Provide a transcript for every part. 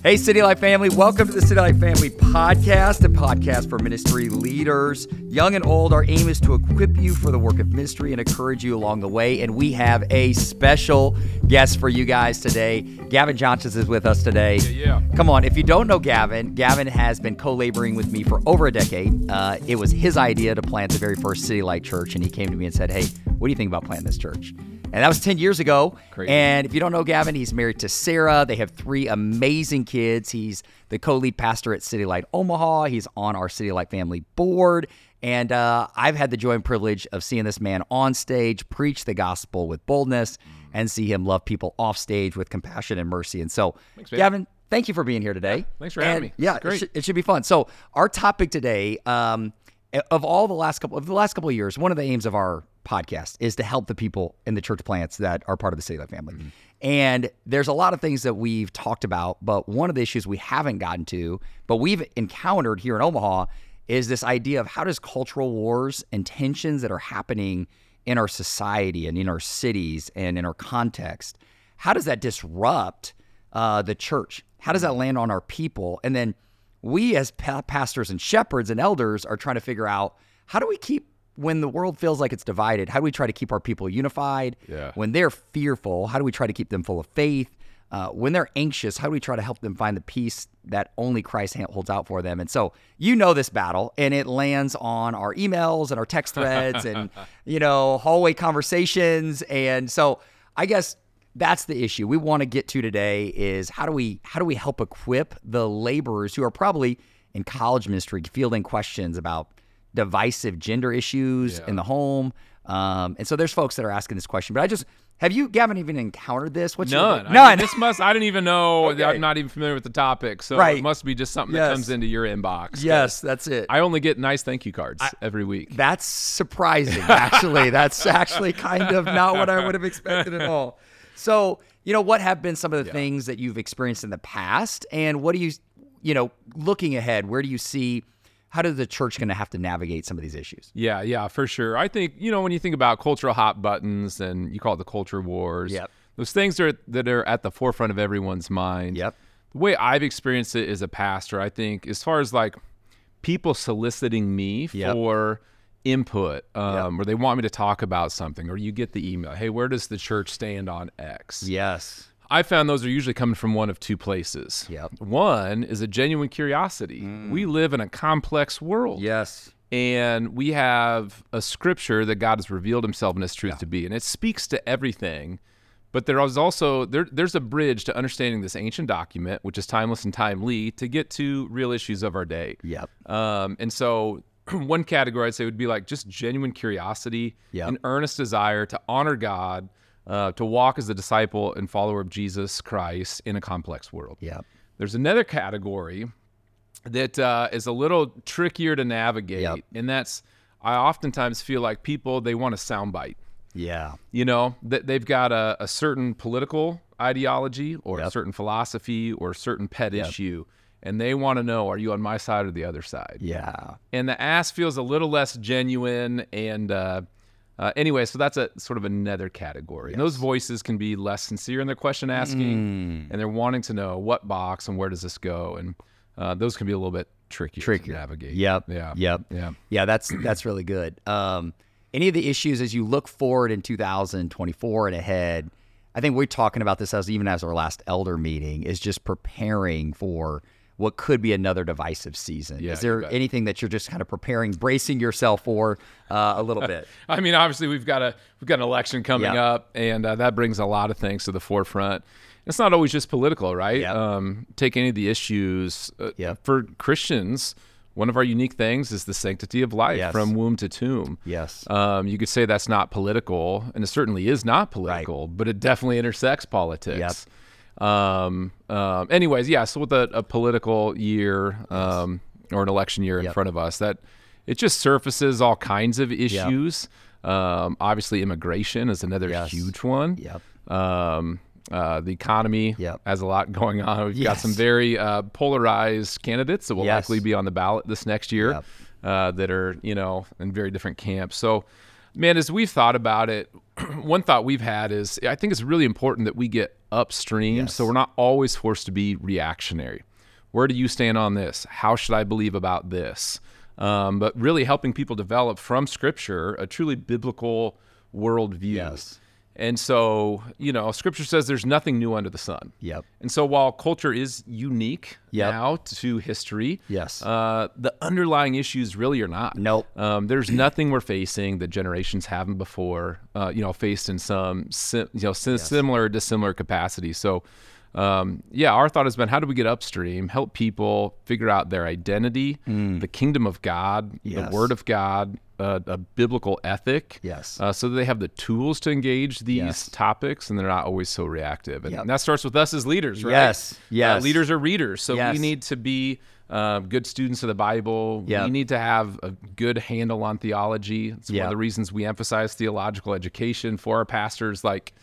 Hey, City Light family, welcome to the City Light Family Podcast, a podcast for ministry leaders, young and old. Our aim is to equip you for the work of ministry and encourage you along the way. And we have a special guest for you guys today. Gavin Johnson is with us today. Yeah, yeah. Come on, if you don't know Gavin, Gavin has been co laboring with me for over a decade. Uh, it was his idea to plant the very first City Light Church, and he came to me and said, Hey, what do you think about planting this church? And that was 10 years ago. Crazy. And if you don't know Gavin, he's married to Sarah. They have three amazing kids. He's the co lead pastor at City Light Omaha. He's on our City Light family board. And uh, I've had the joy and privilege of seeing this man on stage preach the gospel with boldness and see him love people off stage with compassion and mercy. And so, man. Gavin, thank you for being here today. thanks for having me. Yeah. It, should, it should be fun. So, our topic today, um, of all the last couple of the last couple of years, one of the aims of our podcast is to help the people in the church plants that are part of the City Light family. Mm-hmm. And there's a lot of things that we've talked about, but one of the issues we haven't gotten to, but we've encountered here in Omaha, is this idea of how does cultural wars and tensions that are happening in our society and in our cities and in our context, how does that disrupt uh, the church? How does that land on our people? And then we, as pa- pastors and shepherds and elders, are trying to figure out how do we keep when the world feels like it's divided. How do we try to keep our people unified? Yeah. When they're fearful, how do we try to keep them full of faith? Uh, when they're anxious, how do we try to help them find the peace that only Christ holds out for them? And so you know this battle, and it lands on our emails and our text threads and you know hallway conversations. And so I guess that's the issue we want to get to today is how do we how do we help equip the laborers who are probably in college ministry fielding questions about divisive gender issues Yeah. in the home um, and so there's folks that are asking this question but i just have you gavin even encountered this what's your- None. I mean, this must. I didn't even know. Okay. I'm not even familiar with the topic, so Right. it must be just something Yes. that comes into your inbox. yes that's it I only get nice thank you cards every week. That's surprising, actually. That's actually kind of not what I would have expected at all. So, you know, what have been some of the things that you've experienced in the past? And what do you, you know, looking ahead, where do you see, how does the church going to have to navigate some of these issues? yeah, yeah, for sure. I think you know when you think about cultural hot buttons and you call it the culture wars. Yep. Those things are that are at the forefront of everyone's mind. Yep. the way I've experienced it as a pastor, I think, as far as like people soliciting me Yep. for input, um, or they want me to talk about something, or you get the email, hey, where does the church stand on X? Yes. I found those are usually coming from one of two places. Yep. One is a genuine curiosity. We live in a complex world. Yes. And we have a scripture that God has revealed himself in his truth to be. And it speaks to everything. But there is also there, there's a bridge to understanding this ancient document, which is timeless and timely, to get to real issues of our day. Yep. Um, and so one category I'd say would be like just genuine curiosity, Yep. an earnest desire to honor God, uh, to walk as a disciple and follower of Jesus Christ in a complex world. Yeah. There's another category that uh, is a little trickier to navigate, Yep. and that's I oftentimes feel like people they want a soundbite. Yeah. You know, that they've got a, a certain political ideology or a certain philosophy or a certain pet issue, and they want to know: Are you on my side or the other side? Yeah. and the ass feels a little less genuine and uh, uh, anyway so that's a sort of another category and those voices can be less sincere in their question asking and they're wanting to know what box and where does this go and uh, those can be a little bit trickier, Trickier. to navigate Yep. yeah Yep. yeah Yeah, that's that's really good. Um, any of the issues as you look forward in 2024 and ahead, I think we're talking about this as even as our last elder meeting is just preparing for what could be another divisive season. Yeah, is there anything that you're just kind of preparing, bracing yourself for uh, a little bit? I mean, obviously we've got a we've got an election coming Yeah. up, and uh, that brings a lot of things to the forefront. It's not always just political, right? Yeah. Um, take any of the issues uh, Yeah. for Christians. One of our unique things is the sanctity of life Yes. from womb to tomb. Yes. Um, you could say that's not political, and it certainly is not political, right. but it definitely intersects politics. Um, um, anyways, yeah. So with a, a political year um, or an election year in Yep. front of us, that it just surfaces all kinds of issues. Um, obviously, immigration is another Yes. huge one. Yep. Um, uh, the economy Yep. has a lot going on. We've got some very uh, polarized candidates that will Yes. likely be on the ballot this next year Yep. uh, that are, you know, in very different camps. So, man, as we've thought about it, one thought we've had is I think it's really important that we get upstream. So we're not always forced to be reactionary. Where do you stand on this? How should I believe about this? Um, but really helping people develop from Scripture a truly biblical worldview. Yes. And so, you know, Scripture says there's nothing new under the sun. Yep. And so, while culture is unique Yep. now to history, Yes. uh, the underlying issues really are not. Nope. Um, there's nothing we're facing that generations haven't before, uh, you know, faced in some, sim- you know, si- similar, dissimilar capacity. So, um, yeah, our thought has been how do we get upstream, help people figure out their identity, the kingdom of God, Mm. Yes. the Word of God, uh, a biblical ethic, Yes. uh, so that they have the tools to engage these Yes. topics and they're not always so reactive. And Yep. that starts with us as leaders, right? Yes. Uh, leaders are readers, so Yes. we need to be uh, good students of the Bible. Yep. We need to have a good handle on theology. It's one of the reasons we emphasize theological education for our pastors. Like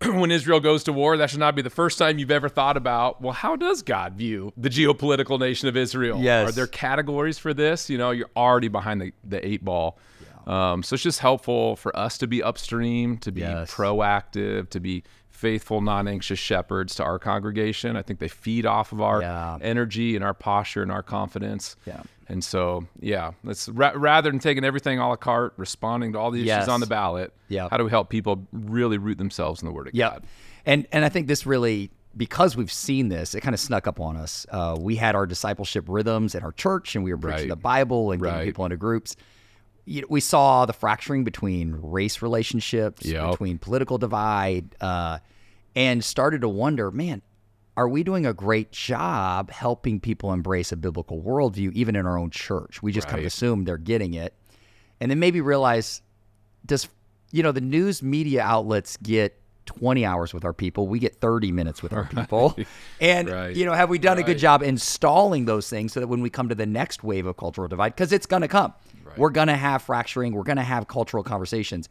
when Israel goes to war, that should not be the first time you've ever thought about, well, how does God view the geopolitical nation of Israel? Yes. Are there categories for this? You know, you're already behind the, the eight ball. Um, so it's just helpful for us to be upstream, to be Yes. proactive, to be faithful, non-anxious shepherds to our congregation. I think they feed off of our Yeah. energy and our posture and our confidence. Yeah. And so, yeah, let's ra- rather than taking everything a la carte, responding to all the issues Yes. on the ballot. Yeah. How do we help people really root themselves in the Word of God? Yeah. God? And and I think this really because we've seen this, it kind of snuck up on us. Uh, we had our discipleship rhythms at our church, and we were preaching Right. the Bible and getting Right. people into groups. You know, we saw the fracturing between race relationships, Yep. between political divide, uh, and started to wonder, man, are we doing a great job helping people embrace a biblical worldview, even in our own church? We just kind of assume they're getting it, and then maybe realize does you know the news media outlets get 20 hours with our people we get 30 minutes with our people. And Right. you know have we done a good job installing those things so that when we come to the next wave of cultural divide because it's going to come we're going to have fracturing we're going to have cultural conversations.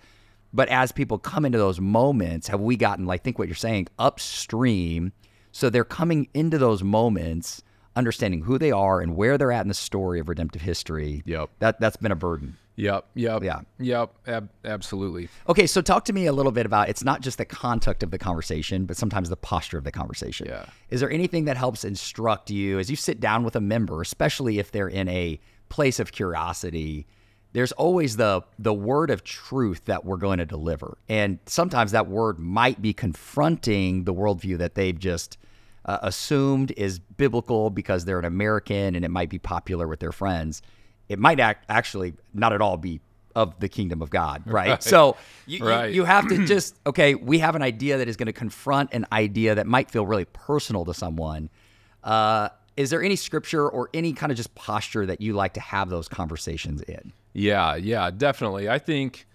But as people come into those moments have we gotten like think what you're saying upstream so they're coming into those moments understanding who they are and where they're at in the story of redemptive history Yep. that that's been a burden Yep. Yep. Yeah. Yep. Ab- absolutely. Okay, so talk to me a little bit about it's not just the conduct of the conversation, but sometimes the posture of the conversation. Yeah. Is there anything that helps instruct you as you sit down with a member, especially if they're in a place of curiosity? There's always the the word of truth that we're going to deliver, and sometimes that word might be confronting the worldview that they've just uh, assumed is biblical because they're an American and it might be popular with their friends. It might act, actually not at all be of the kingdom of God, right? So you, you- you have to just okay. We have an idea that is going to confront an idea that might feel really personal to someone. Uh, is there any scripture or any kind of just posture that you like to have those conversations in? Yeah, yeah, definitely. I think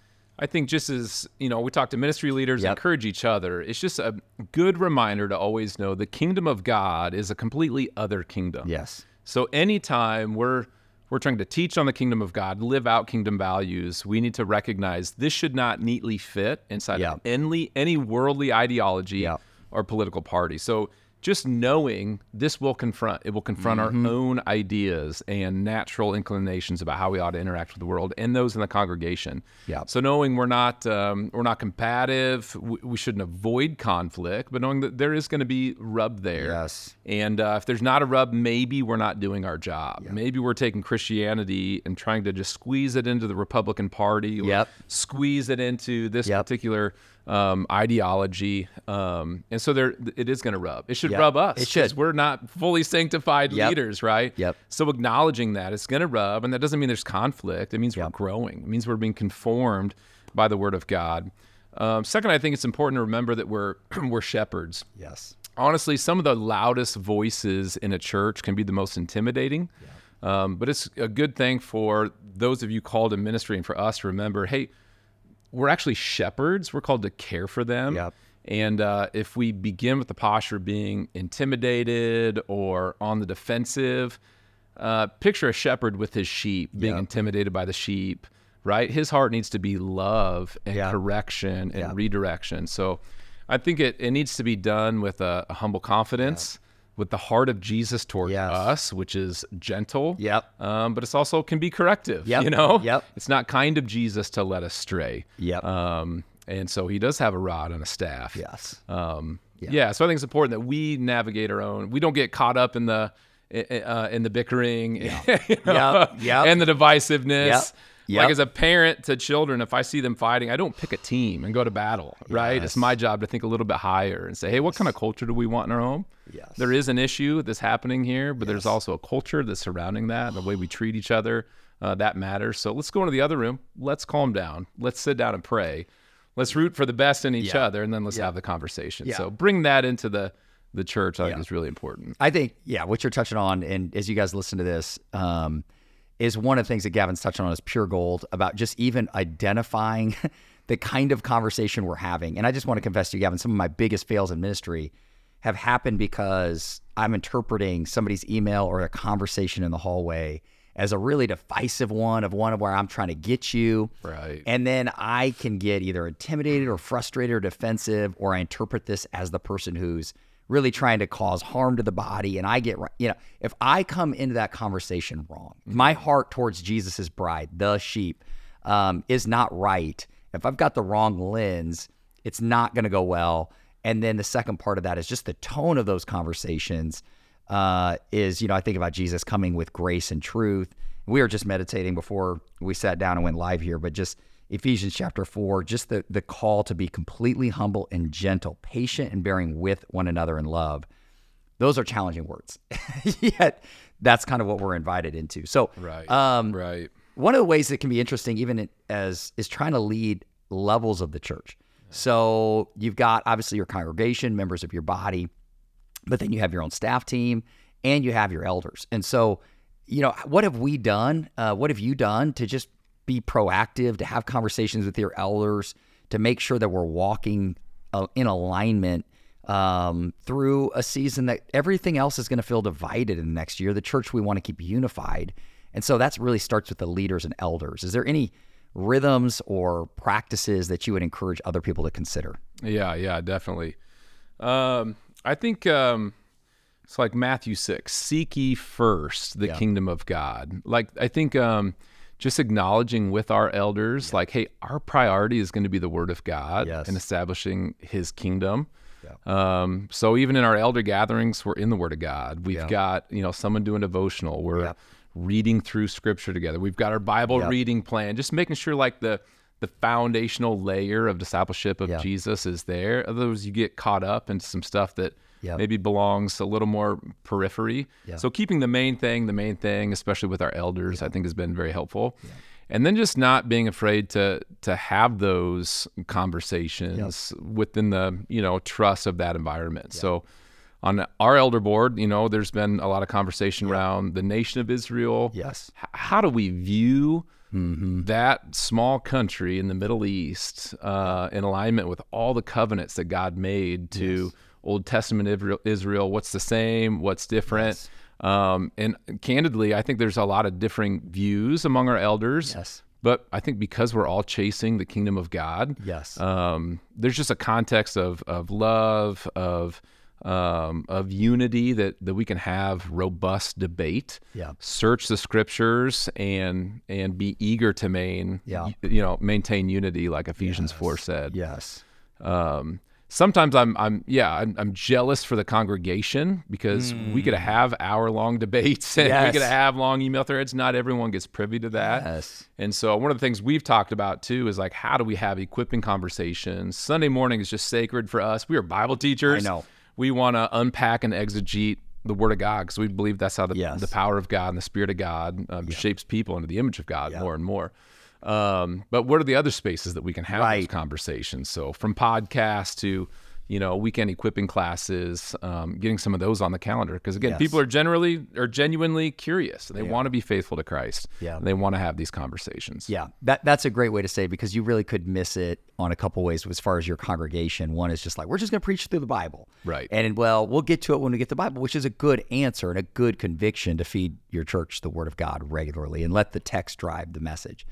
I think just as, you know, we talk to ministry leaders, Yep. encourage each other. It's just a good reminder to always know the kingdom of God is a completely other kingdom. Yes. So anytime we're we're trying to teach on the kingdom of God, live out kingdom values, we need to recognize this should not neatly fit inside Yeah. of any any worldly ideology Yeah. or political party. So just knowing this will confront it will confront Mm-hmm. our own ideas and natural inclinations about how we ought to interact with the world and those in the congregation. Yeah. So knowing we're not um, we're not combative, we, we shouldn't avoid conflict, but knowing that there is going to be rub there. Yes. And uh, if there's not a rub, maybe we're not doing our job. Maybe we're taking Christianity and trying to just squeeze it into the Republican Party or Yep. squeeze it into this Yep. particular um, ideology. Um, and so there, it is going to rub. It should Yep. rub us. It should. We're not fully sanctified Yep. leaders, right? Yep. So acknowledging that it's going to rub, and that doesn't mean there's conflict. It means we're growing. It means we're being conformed by the Word of God. Um, second, I think it's important to remember that we're we're shepherds Yes. honestly, some of the loudest voices in a church can be the most intimidating. Um, but it's a good thing for those of you called in ministry and for us to remember hey, we're actually shepherds. We're called to care for them. Yep. And uh, if we begin with the posture of being intimidated or on the defensive, uh, picture a shepherd with his sheep being Yep. intimidated by the sheep, right? His heart needs to be love and Yeah. correction and Yeah. redirection. So I think it, it needs to be done with a, a humble confidence, with the heart of Jesus toward Yes. us, which is gentle. Yep. Um, but it's also can be corrective. Yep. You know? Yep. It's not kind of Jesus to let us stray. Yep. Um, and so he does have a rod and a staff. yes. Um, Yeah. So I think it's important that we navigate our own. We don't get caught up in the uh, in the bickering Yeah. you know, Yep, yep. and the divisiveness. Yep, yep. Like as a parent to children, if I see them fighting, I don't pick a team and go to battle, right? It's my job to think a little bit higher and say, hey, what kind of culture do we want in our home? Yes. There is an issue that's happening here, but there's also a culture that's surrounding that, the way we treat each other, uh, that matters. So let's go into the other room. Let's calm down. Let's sit down and pray. Let's root for the best in each Yeah. other, and then let's have the conversation. Yeah. So bring that into the the church. I think Yeah. is really important. I think, yeah, what you're touching on, and as you guys listen to this, um, is one of the things that Gavin's touching on is pure gold about just even identifying the kind of conversation we're having. And I just want to confess to you, Gavin, some of my biggest fails in ministry have happened because I'm interpreting somebody's email or a conversation in the hallway as a really divisive one of one of where I'm trying to get you. Right. And then I can get either intimidated or frustrated or defensive, or I interpret this as the person who's really trying to cause harm to the body. And I get, you know, if I come into that conversation wrong, my heart towards Jesus's bride, the sheep, um, is not right. If I've got the wrong lens, it's not going to go well. And then the second part of that is just the tone of those conversations uh, is, you know, I think about Jesus coming with grace and truth. We were just meditating before we sat down and went live here, but just Ephesians chapter four, just the, the call to be completely humble and gentle, patient and bearing with one another in love. Those are challenging words. Yet that's kind of what we're invited into. So, Right. um, right. one of the ways that can be interesting, even as is trying to lead levels of the church. So you've got obviously your congregation, members of your body, but then you have your own staff team and you have your elders. And so, you know, what have we done? Uh, what have you done to just be proactive, to have conversations with your elders, to make sure that we're walking uh, in alignment um, through a season that everything else is going to feel divided in the next year? The church we want to keep unified. And so that really starts with the leaders and elders. Is there any rhythms or practices that you would encourage other people to consider? Yeah, yeah, definitely. Um, I think um, it's like Matthew six: "Seek ye first the Yeah. kingdom of God." Like I think um, just acknowledging with our elders, like, hey, our priority is going to be the Word of God Yes. and establishing His kingdom. Um, so even in our elder gatherings, we're in the Word of God. We've Yeah. got you know someone doing devotional. We're Yep. reading through Scripture together. We've got our Bible reading plan. Just making sure like the the foundational layer of discipleship of. Jesus is there. Otherwise, you get caught up into some stuff that Yep. maybe belongs a little more periphery. Yep. So keeping the main thing, the main thing, especially with our elders, I think has been very helpful. And then just not being afraid to to have those conversations within the you know trust of that environment. So on our elder board, you know, there's been a lot of conversation around the nation of Israel. Yes. H- how do we view Mm-hmm. that small country in the Middle East uh, in alignment with all the covenants that God made to Old Testament Israel? What's the same? What's different? Um, and candidly, I think there's a lot of differing views among our elders. Yes. But I think because we're all chasing the kingdom of God, Yes. um, there's just a context of of love, of um, of unity that that we can have robust debate. Yeah. Search the scriptures and and be eager to main Yeah. you know maintain unity like Ephesians four said. yes. Um, sometimes I'm I'm yeah I'm, I'm jealous for the congregation because we could have hour long debates and we Mm. Yes. could have long email threads. Not everyone gets privy to that. Yes. And so one of the things we've talked about too is like how do we have equipping conversations? Sunday morning is just sacred for us. We are Bible teachers. I know. We want to unpack and exegete the Word of God because we believe that's how the, Yes. the power of God and the Spirit of God um, shapes people into the image of God more and more. Um, but what are the other spaces that we can have those conversations? So from podcasts to you know weekend equipping classes, um, getting some of those on the calendar because again, Yes. people are generally are genuinely curious. They want to be faithful to Christ. Yeah. and they want to have these conversations. Yeah, that that's a great way to say because you really could miss it on a couple ways as far as your congregation. One is just like we're just going to preach through the Bible, Right. And well, we'll get to it when we get the Bible, which is a good answer and a good conviction to feed your church the Word of God regularly and let the text drive the message.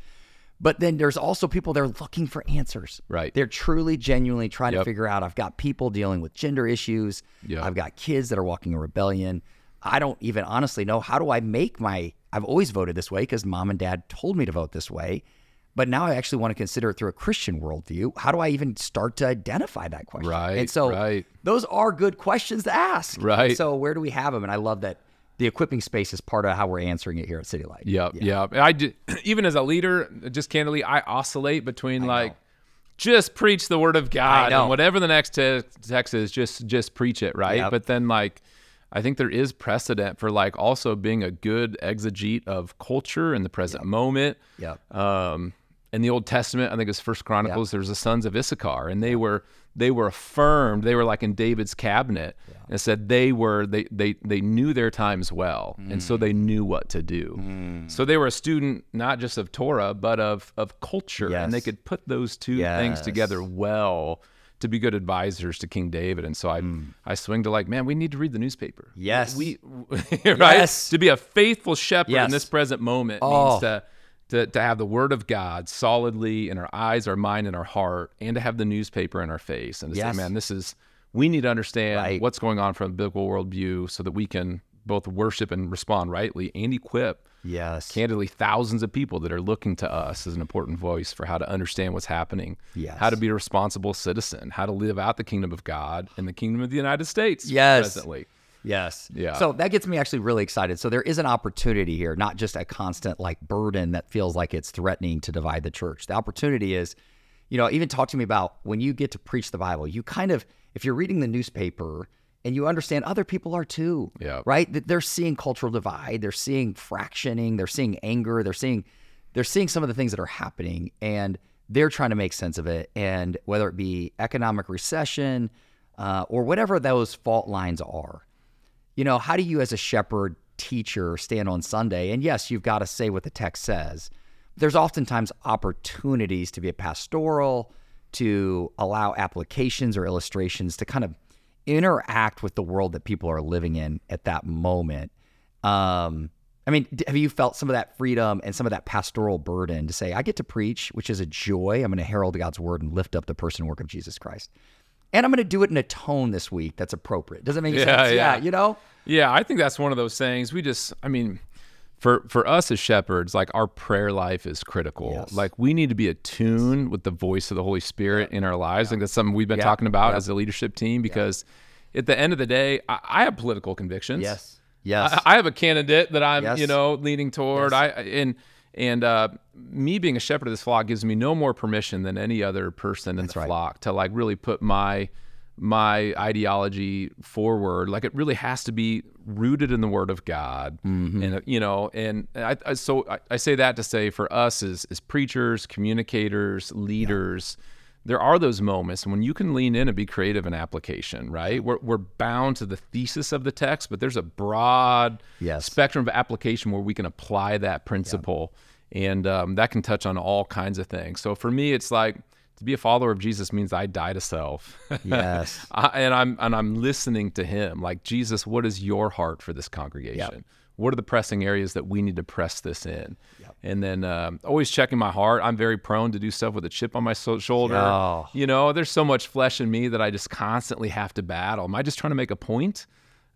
But then there's also people that are looking for answers. Right. They're truly, genuinely trying to figure out. I've got people dealing with gender issues. Yep. I've got kids that are walking in rebellion. I don't even honestly know how do I make my. I've always voted this way because mom and dad told me to vote this way, but now I actually want to consider it through a Christian worldview. How do I even start to identify that question? Right, And so right. those are good questions to ask. Right. So where do we have them? And I love that the equipping space is part of how we're answering it here at City Light. Yep, yeah. I d- even as a leader, just candidly, I oscillate between like just preach the word of God and whatever the next te- text is, just just preach it, right? Yep. But then like I think there is precedent for like also being a good exegete of culture in the present moment. Yep. Um, in the Old Testament, I think it's First Chronicles. There's the sons of Issachar, and they were they were affirmed. They were like in David's cabinet, it said they were they they they knew their times well, and so they mm. knew what to do. Mm. So they were a student not just of Torah, but of of culture, and they could put those two things together well to be good advisors to King David. And so I mm. I swing to like, man, we need to read the newspaper. Yes. we right Yes. to be a faithful shepherd Yes. in this present moment Oh. means to to, to have the word of God solidly in our eyes, our mind, and our heart, and to have the newspaper in our face, and to Yes. say, man, this is we need to understand Right. what's going on from a biblical worldview so that we can both worship and respond rightly and equip Yes. candidly thousands of people that are looking to us as an important voice for how to understand what's happening, Yes. how to be a responsible citizen, how to live out the kingdom of God and the kingdom of the United States Yes. presently. Yes. Yeah. So that gets me actually really excited. So there is an opportunity here, not just a constant like burden that feels like it's threatening to divide the church. The opportunity is, you know, even talk to me about when you get to preach the Bible, you kind of, if you're reading the newspaper and you understand other people are too, Yeah. right? That They're seeing cultural divide, they're seeing fractioning, they're seeing anger, they're seeing, they're seeing some of the things that are happening and they're trying to make sense of it. And whether it be economic recession uh, or whatever those fault lines are, you know, how do you as a shepherd teacher stand on Sunday? And yes, you've got to say what the text says. There's oftentimes opportunities to be a pastoral, to allow applications or illustrations to kind of interact with the world that people are living in at that moment. Um, I mean, have you felt some of that freedom and some of that pastoral burden to say, I get to preach, which is a joy. I'm going to herald God's word and lift up the person and work of Jesus Christ. And I'm going to do it in a tone this week that's appropriate. Does that make Yeah, sense? yeah. you know? Yeah, I think that's one of those things. We just, I mean, for for us as shepherds, like our prayer life is critical. Yes. Like we need to be attuned with the voice of the Holy Spirit in our lives. I think that's something we've been Yeah. talking about as a leadership team because at the end of the day, I, I have political convictions. Yes. Yes. I, I have a candidate that I'm, Yes. you know, leaning toward. Yes. I and and uh, me being a shepherd of this flock gives me no more permission than any other person in the right. flock to like really put my my ideology forward. Like it really has to be rooted in the Word of God, Mm-hmm. and you know, and I, I so I, I say that to say for us as as preachers, communicators, leaders. There are those moments when you can lean in and be creative in application, right? We're, we're bound to the thesis of the text, but there's a broad Yes. spectrum of application where we can apply that principle and um, that can touch on all kinds of things so for me it's like to be a follower of jesus means i die to self. Yes. I, and i'm and i'm listening to him. Like jesus what is your heart for this congregation? What are the pressing areas that we need to press this in? And then um, always checking my heart. I'm very prone to do stuff with a chip on my so- shoulder. Oh. you know there's so much flesh in me that i just constantly have to battle. Am i just trying to make a point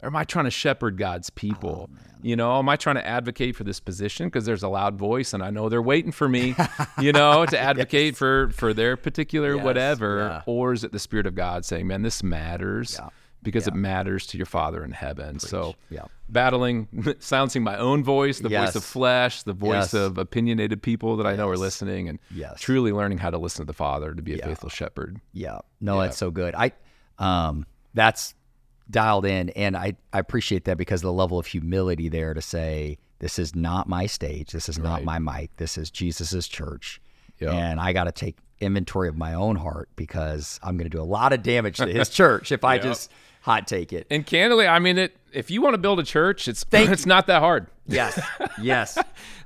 or am I trying to shepherd God's people? Oh, you know, am I trying to advocate for this position because there's a loud voice and I know they're waiting for me, you know, to advocate for for their particular Yes, whatever, yeah. or is it the Spirit of God saying, "Man, this matters Yeah, because it matters to your Father in heaven." So, Yeah. battling, silencing my own voice, the voice of flesh, the voice Yes. of opinionated people that I know are listening, and Yes. truly learning how to listen to the Father to be a Yeah. faithful shepherd. Yeah. No, that's so good. I um that's dialed in and I, I appreciate that because the level of humility there to say this is not my stage, this is not my mic, this is Jesus's church. Yeah. And I got to take inventory of my own heart because I'm going to do a lot of damage to his church if I Yep. just hot take it. And candidly, I mean, it. If you want to build a church, it's Thank it's not that hard. Yes. Yes.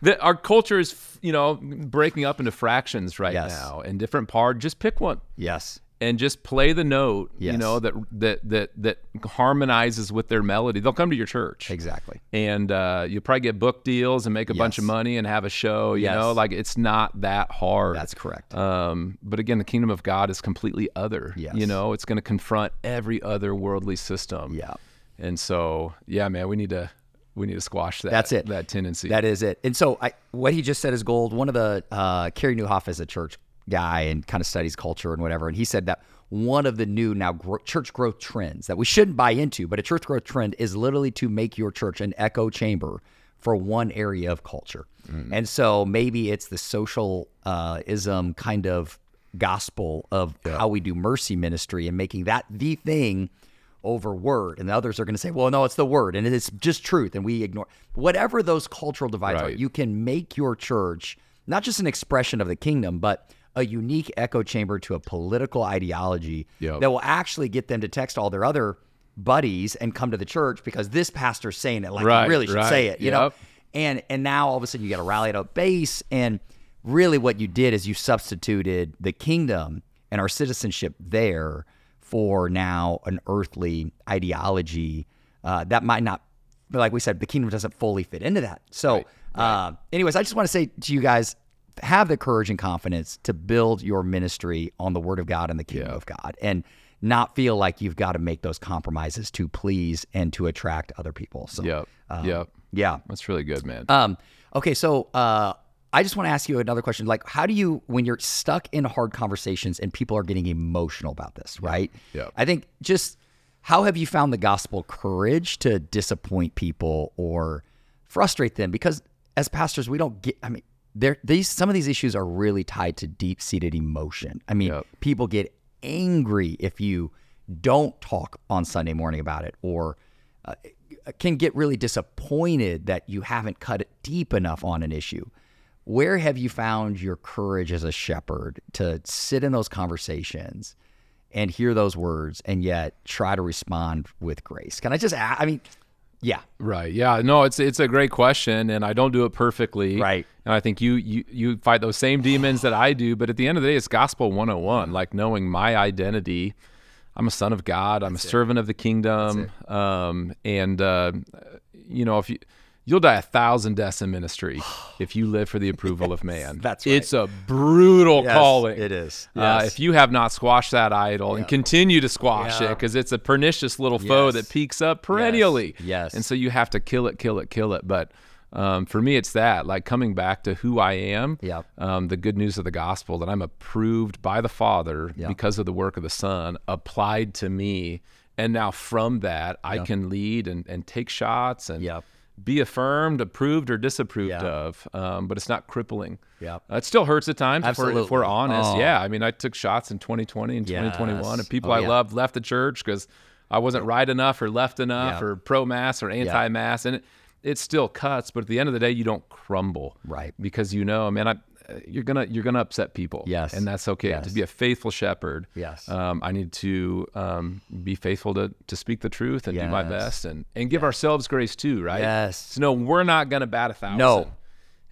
that our culture is you know breaking up into fractions right Yes. now and different parts just pick one yes. And just play the note you know that that that that harmonizes with their melody they'll come to your church Exactly. and uh, you'll probably get book deals and make a bunch of money and have a show you Yes. know like it's not that hard That's correct. um, but again the kingdom of god is completely other Yes. you know it's going to confront every other worldly system Yeah. and so, yeah, man, we need to we need to squash that. That's it. That tendency. That is it. And so I, what he just said is gold. One of the uh, Carey Nieuwhof is a church guy and kind of studies culture and whatever, and he said that one of the new now gro- church growth trends that we shouldn't buy into, but a church growth trend is literally to make your church an echo chamber for one area of culture. And so maybe it's the social uh, ism kind of gospel of how we do mercy ministry and making that the thing over word. And the others are going to say, well, no, it's the word and it's just truth. And we ignore whatever those cultural divides are. You can make your church not just an expression of the kingdom, but a unique echo chamber to a political ideology Yep. that will actually get them to text all their other buddies and come to the church because this pastor's saying it like Right, really should right. say it, you know? And and now all of a sudden you got a rallied up base and really what you did is you substituted the kingdom and our citizenship there for now an earthly ideology uh, that might not like we said the kingdom doesn't fully fit into that so Uh, anyways i just want to say to you guys have the courage and confidence to build your ministry on the word of god and the kingdom of god and not feel like you've got to make those compromises to please and to attract other people so Yep. um, yep. yeah That's really good, man. um, okay, so uh, I just want to ask you another question. Like, how do you, when you're stuck in hard conversations and people are getting emotional about this, right? yeah. I think just how have you found the gospel courage to disappoint people or frustrate them? Because as pastors, we don't get. I mean, there these some of these issues are really tied to deep seated emotion. I mean, Yep. people get angry if you don't talk on Sunday morning about it or uh, can get really disappointed that you haven't cut it deep enough on an issue. Where have you found your courage as a shepherd to sit in those conversations and hear those words and yet try to respond with grace? Can I just ask? I mean, yeah, Right. Yeah. No, it's it's a great question, and I don't do it perfectly. Right. And I think you you you fight those same demons that I do, but at the end of the day, it's gospel 101. Like knowing my identity. I'm a son of God. I'm a servant of the kingdom. Um, and uh, you know, if you you'll die a thousand deaths in ministry if you live for the approval of man. that's right. It's a brutal Yes, calling. it is. Uh, Yes. if you have not squashed that idol and continue to squash it because it's a pernicious little foe that peeks up perennially. Yes. And so you have to kill it, kill it, kill it. But um, for me, it's that like coming back to who I am. Yeah. Um, the good news of the gospel that I'm approved by the Father because of the work of the Son applied to me. And now from that, I can lead and, and take shots and Yep. Be affirmed, approved, or disapproved Yeah. of. Um, but it's not crippling. Yep. Uh, it still hurts at times if we're, if we're honest. Oh. Yeah. I mean, I took shots in 2020 and 2021, Yes. and people Oh, I yeah. loved left the church because I wasn't right enough or left enough Yeah. or pro mass or anti mass. And it, it still cuts, but at the end of the day, you don't crumble. Right. Because you know, I, uh, you're gonna you're gonna upset people. Yes. and that's okay. Yes. To be a faithful shepherd. Yes. um, I need to um, be faithful to to speak the truth and do my best and and give ourselves grace too. Right. Yes. So no, we're not gonna bat a thousand. No.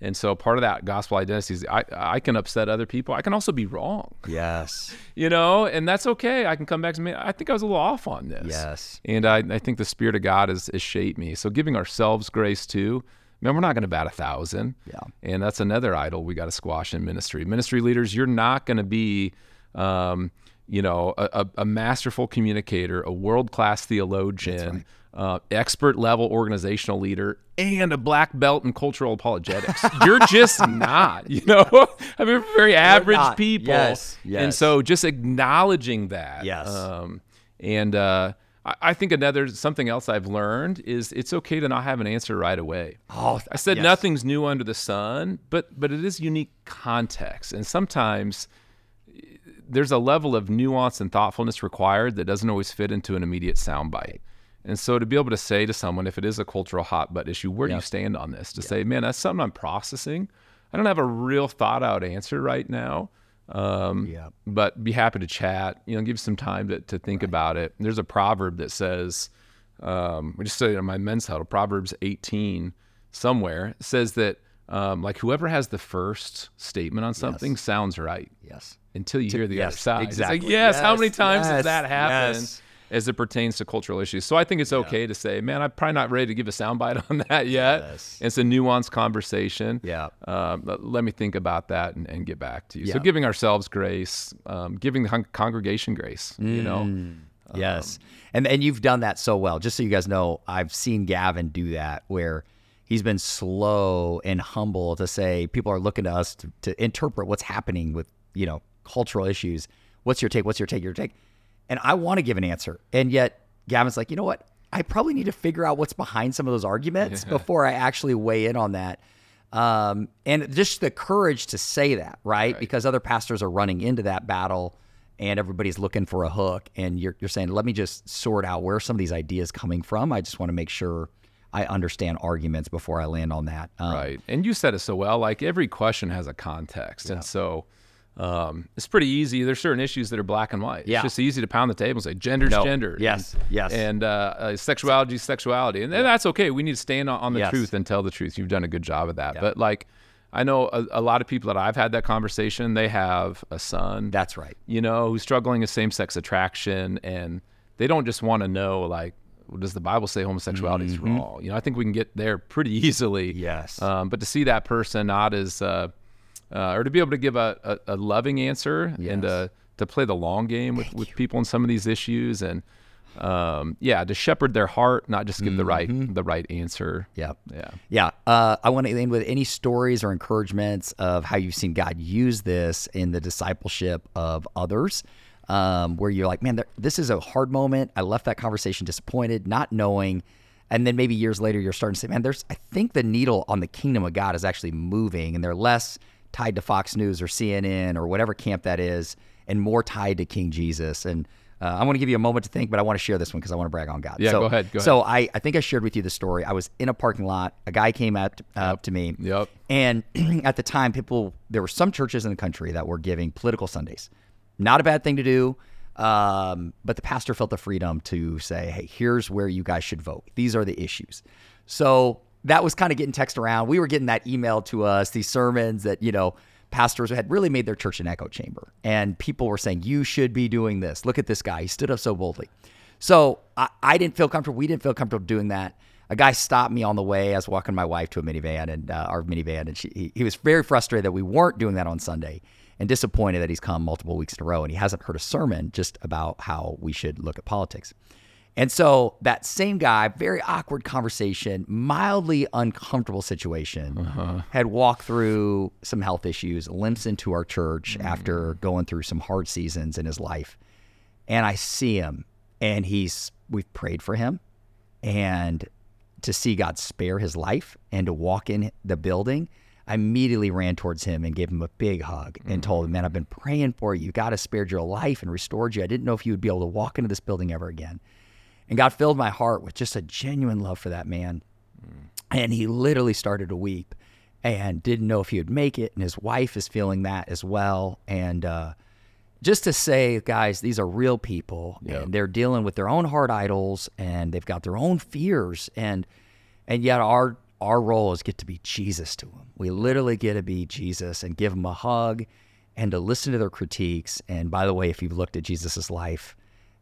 And so part of that gospel identity is I, I can upset other people. I can also be wrong, yes, you know, and that's okay. I can come back to me. I think I was a little off on this. Yes. And I, I think the Spirit of God has, has shaped me. So giving ourselves grace too. Man, we're not going to bat a thousand. Yeah. And that's another idol we got to squash in ministry. Ministry leaders, you're not going to be, um, you know, a, a, masterful communicator, a world class theologian, uh, expert level organizational leader, and a black belt in cultural apologetics. you're just not, you know. I mean, very average people. Yes, And so just acknowledging that. Yes. Um, and uh, I, think another something else I've learned is it's okay to not have an answer right away. Oh, I said yes. nothing's new under the sun, but but it is unique context, and sometimes there's a level of nuance and thoughtfulness required that doesn't always fit into an immediate soundbite. And so to be able to say to someone, if it is a cultural hot butt issue, where do you stand on this? To say, man, that's something I'm processing. I don't have a real thought out answer right now. Um, Yeah. but be happy to chat. You know, give some time to, to think about it. There's a proverb that says, um, we just studied on my men's huddle, Proverbs 18 somewhere says that um, like whoever has the first statement on something sounds right yes. until you hear the other yes, side. It's like, exactly. yes, how many times yes, does that happen yes. As it pertains to cultural issues? So I think it's okay to say, man, I'm probably not ready to give a soundbite on that yet. Yes. It's a nuanced conversation. Yeah. Um, let me think about that and, and get back to you. So giving ourselves grace, um, giving the con- congregation grace, you know. Yes. And and you've done that so well. Just so you guys know, I've seen Gavin do that where he's been slow and humble to say people are looking to us to, to interpret what's happening with, you know, cultural issues. What's your take? What's your take? Your take? And I want to give an answer. And yet Gavin's like, you know what? I probably need to figure out what's behind some of those arguments before I actually weigh in on that. Um, and just the courage to say that, right? Because other pastors are running into that battle and everybody's looking for a hook. And you're, you're saying, let me just sort out where some of these ideas coming from. I just want to make sure I understand arguments before I land on that. Um, Right. And you said it so well. Like every question has a context. And so um, it's pretty easy. There's certain issues that are black and white. Yeah. It's just easy to pound the table and say gender's No. gender. Yes. And, Yes. And uh, uh, sexuality is sexuality. And, and that's okay. We need to stand on, on the Yes. truth and tell the truth. You've done a good job of that. But like, I know a, a lot of people that I've had that conversation, they have a son That's right. you know, who's struggling with same sex attraction and they don't just want to know like well, does the Bible say homosexuality is wrong? You know, I think we can get there pretty easily. Mm-hmm. Yes. Um, but to see that person not as uh, uh, or to be able to give a, a, a loving answer and Yes. uh, to play the long game with, with people in some of these issues and um, yeah, to shepherd their heart, not just give the right the right answer. Yeah. Yeah. Yeah. Uh, I want to end with any stories or encouragements of how you've seen God use this in the discipleship of others, um, where you're like, man, there, this is a hard moment. I left that conversation disappointed, not knowing. And then maybe years later, you're starting to say, man, there's, I think the needle on the kingdom of God is actually moving, and they're less tied to Fox News or CNN or whatever camp that is, and more tied to King Jesus. And uh, I want to give you a moment to think, but I want to share this one because I want to brag on God. Yeah, so, go ahead, go ahead. So I, I think I shared with you the story. I was in a parking lot. A guy came up, up to me. Yep. And at the time, people, there were some churches in the country that were giving political Sundays. Not a bad thing to do. Um, but the pastor felt the freedom to say, hey, here's where you guys should vote. These are the issues. So that was kind of getting text around. We were getting that email to us, these sermons that, you know, pastors had really made their church an echo chamber. And people were saying, you should be doing this. Look at this guy. He stood up so boldly. So I, I didn't feel comfortable. We didn't feel comfortable doing that. A guy stopped me on the way. I was walking my wife to a minivan and uh, our minivan, and she, he, he was very frustrated that we weren't doing that on Sunday and disappointed that he's come multiple weeks in a row and he hasn't heard a sermon just about how we should look at politics. And so that same guy, very awkward conversation, mildly uncomfortable situation, uh-huh. had walked through some health issues, limps into our church mm. after going through some hard seasons in his life. And I see him and he's we've prayed for him and to see God spare his life and to walk in the building, I immediately ran towards him and gave him a big hug and mm. told him, Man, I've been praying for you. God has spared your life and restored you. I didn't know if you would be able to walk into this building ever again. And God filled my heart with just a genuine love for that man. And he literally started to weep and didn't know if he would make it. And his wife is feeling that as well. And uh, just to say, guys, these are real people and they're dealing with their own heart idols and they've got their own fears. And and yet our our role is get to be Jesus to them. We literally get to be Jesus and give them a hug and to listen to their critiques. And by the way, if you've looked at Jesus's life,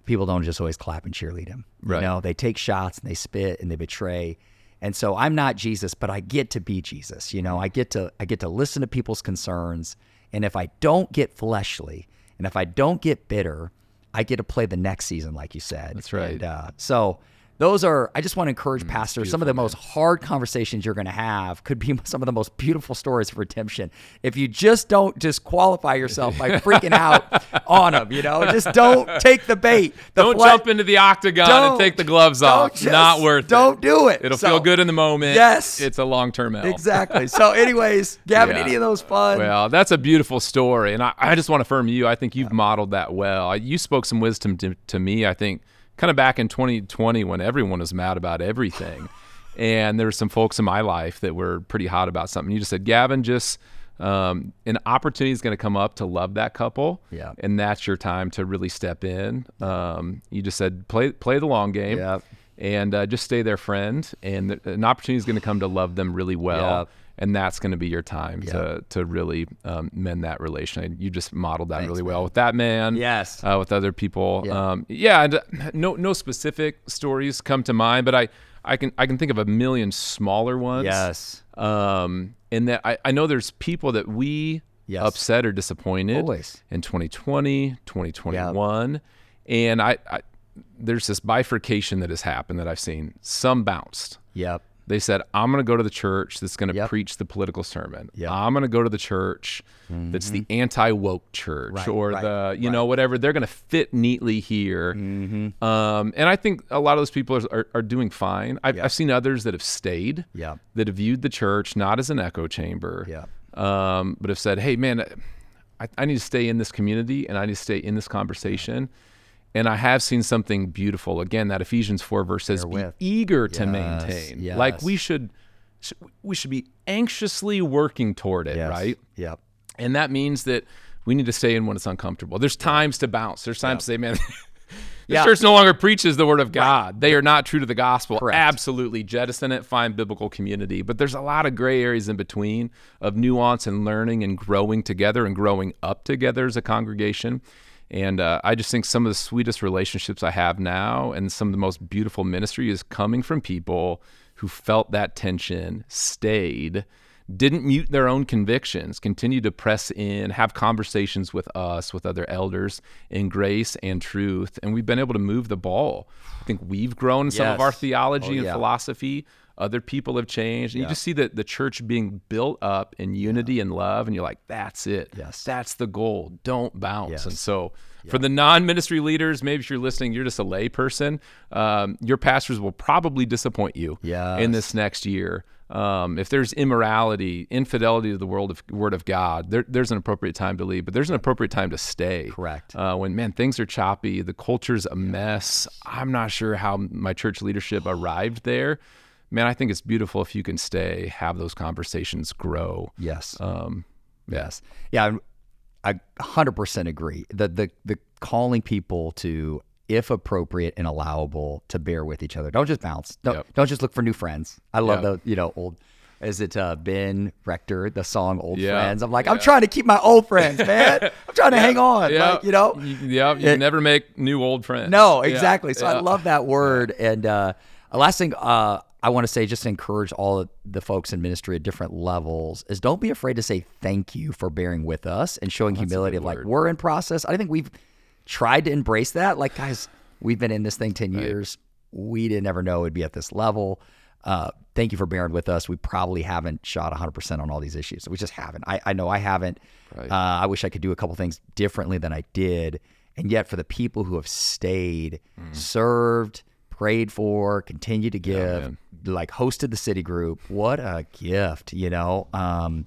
people don't just always clap and cheerlead him. Right. You know, they take shots and they spit and they betray. And so I'm not Jesus, but I get to be Jesus. You know, I get to I get to listen to people's concerns. And if I don't get fleshly and if I don't get bitter, I get to play the next season, like you said. That's right. And, uh, so those are I just want to encourage mm, pastors. Some of the most hard conversations you're going to have could be some of the most beautiful stories of redemption. If you just don't disqualify yourself by freaking out on them, you know, just don't take the bait. The Don't fle- jump into the octagon and Don't- take the gloves off. just- Not worth it. Don't do it. It'll So- feel good in the moment. Yes. It's a long term L. Exactly. So, anyways, Gavin, Yeah. any of those fun? Well, that's a beautiful story, and I, I just want to affirm you. I think you've modeled that well. You spoke some wisdom to, to me. I think kind of back in 2020 when everyone was mad about everything, and there were some folks in my life that were pretty hot about something. You just said, Gavin, just um, an opportunity is going to come up to love that couple, Yeah. and that's your time to really step in. Um, you just said play play the long game. Yep. And uh, just stay their friend, and th- an opportunity is going to come to love them really well Yep. And that's going to be your time to to really um, mend that relation. You just modeled that really well with that man. Yes. Uh, with other people. Yeah. Um, yeah. And uh, no no specific stories come to mind, but I I can I can think of a million smaller ones. Yes. Um, and that I, I know there's people that we Yes. upset or disappointed Always. in 2020, 2021, and I. I there's this bifurcation that has happened that I've seen. Some bounced. Yep. They said, I'm going to go to the church that's going to Yep. preach the political sermon. Yep. I'm going to go to the church that's the anti woke church Right, or right, the, you know, whatever. They're going to fit neatly here. Um, and I think a lot of those people are, are, are doing fine. I've, I've seen others that have stayed, Yep. that have viewed the church not as an echo chamber, Yep. um, but have said, hey, man, I, I need to stay in this community and I need to stay in this conversation. And I have seen something beautiful. Again, that Ephesians 4 verse says, be Therewith. eager to Yes, maintain. Like we should, we should be anxiously working toward it, Yes. right? Yep. And that means that we need to stay in when it's uncomfortable. There's times to bounce. There's times to say, man, the Yeah. church no longer preaches the word of God. They are not true to the gospel. Correct. Absolutely jettison it, find biblical community. But there's a lot of gray areas in between of nuance and learning and growing together and growing up together as a congregation. And uh, I just think some of the sweetest relationships I have now and some of the most beautiful ministry is coming from people who felt that tension, stayed, didn't mute their own convictions, continued to press in, have conversations with us, with other elders in grace and truth. And we've been able to move the ball. I think we've grown in some of our theology Oh, and yeah. philosophy. Other people have changed. And you just see that the church being built up in unity and love. And you're like, that's it. Yes. That's the goal. Don't bounce. Yes. And so for the non-ministry leaders, maybe if you're listening, you're just a lay person. Um, your pastors will probably disappoint you in this next year. Um, if there's immorality, infidelity to the world of word of God, there, there's an appropriate time to leave, but there's an appropriate time to stay. Correct. Uh, when man, things are choppy, the culture's a mess. I'm not sure how my church leadership arrived there. Man, I think it's beautiful if you can stay, have those conversations grow. Yes. Um, Yes. Yeah, I 100% agree. The the the calling people to if appropriate and allowable to bear with each other. Don't just bounce. Don't Yep. don't just look for new friends. I love Yep. the, you know, old is it uh, Ben Rector, the song Old Yeah. Friends? I'm like, I'm trying to keep my old friends, man. I'm trying to hang on. yeah, Like, you know? yeah, you It- never make new old friends. No, Yeah, exactly. So I love that word. And uh, a last thing uh, I want to say, just encourage all the folks in ministry at different levels, is don't be afraid to say thank you for bearing with us and showing humility. Of like word. we're in process. I think we've tried to embrace that. Like guys, we've been in this thing ten years. We didn't ever know it'd be at this level. Uh, thank you for bearing with us. We probably haven't shot 100% on all these issues. We just haven't. I, I know I haven't. Right. Uh, I wish I could do a couple things differently than I did. And yet, for the people who have stayed, Mm. served, prayed for, continued to give, man. like hosted the city group, what a gift, you know? Um,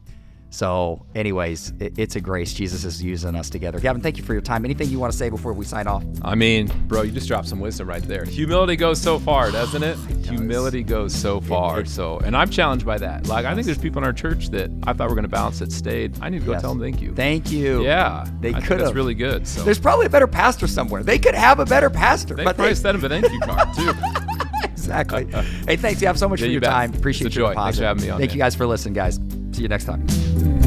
so, anyways, it, it's a grace. Jesus is using us together. Gavin, thank you for your time. Anything you want to say before we sign off? I mean, bro, you just dropped some wisdom right there. Humility goes so far, doesn't it? Humility goes so far. so, and I'm challenged by that. Like, I think there's people in our church that I thought were going to balance that stayed. I need to go Yes. tell them thank you. Thank you. yeah, They could That's really good. So There's probably a better pastor somewhere. They could have a better pastor. they but probably they, sent them a thank you card too. exactly. hey, thanks. You have so much Yeah, for you your bet. time. Appreciate It's a you. joy. Thanks for having me on, Thank man. you guys for listening, guys. See you next time.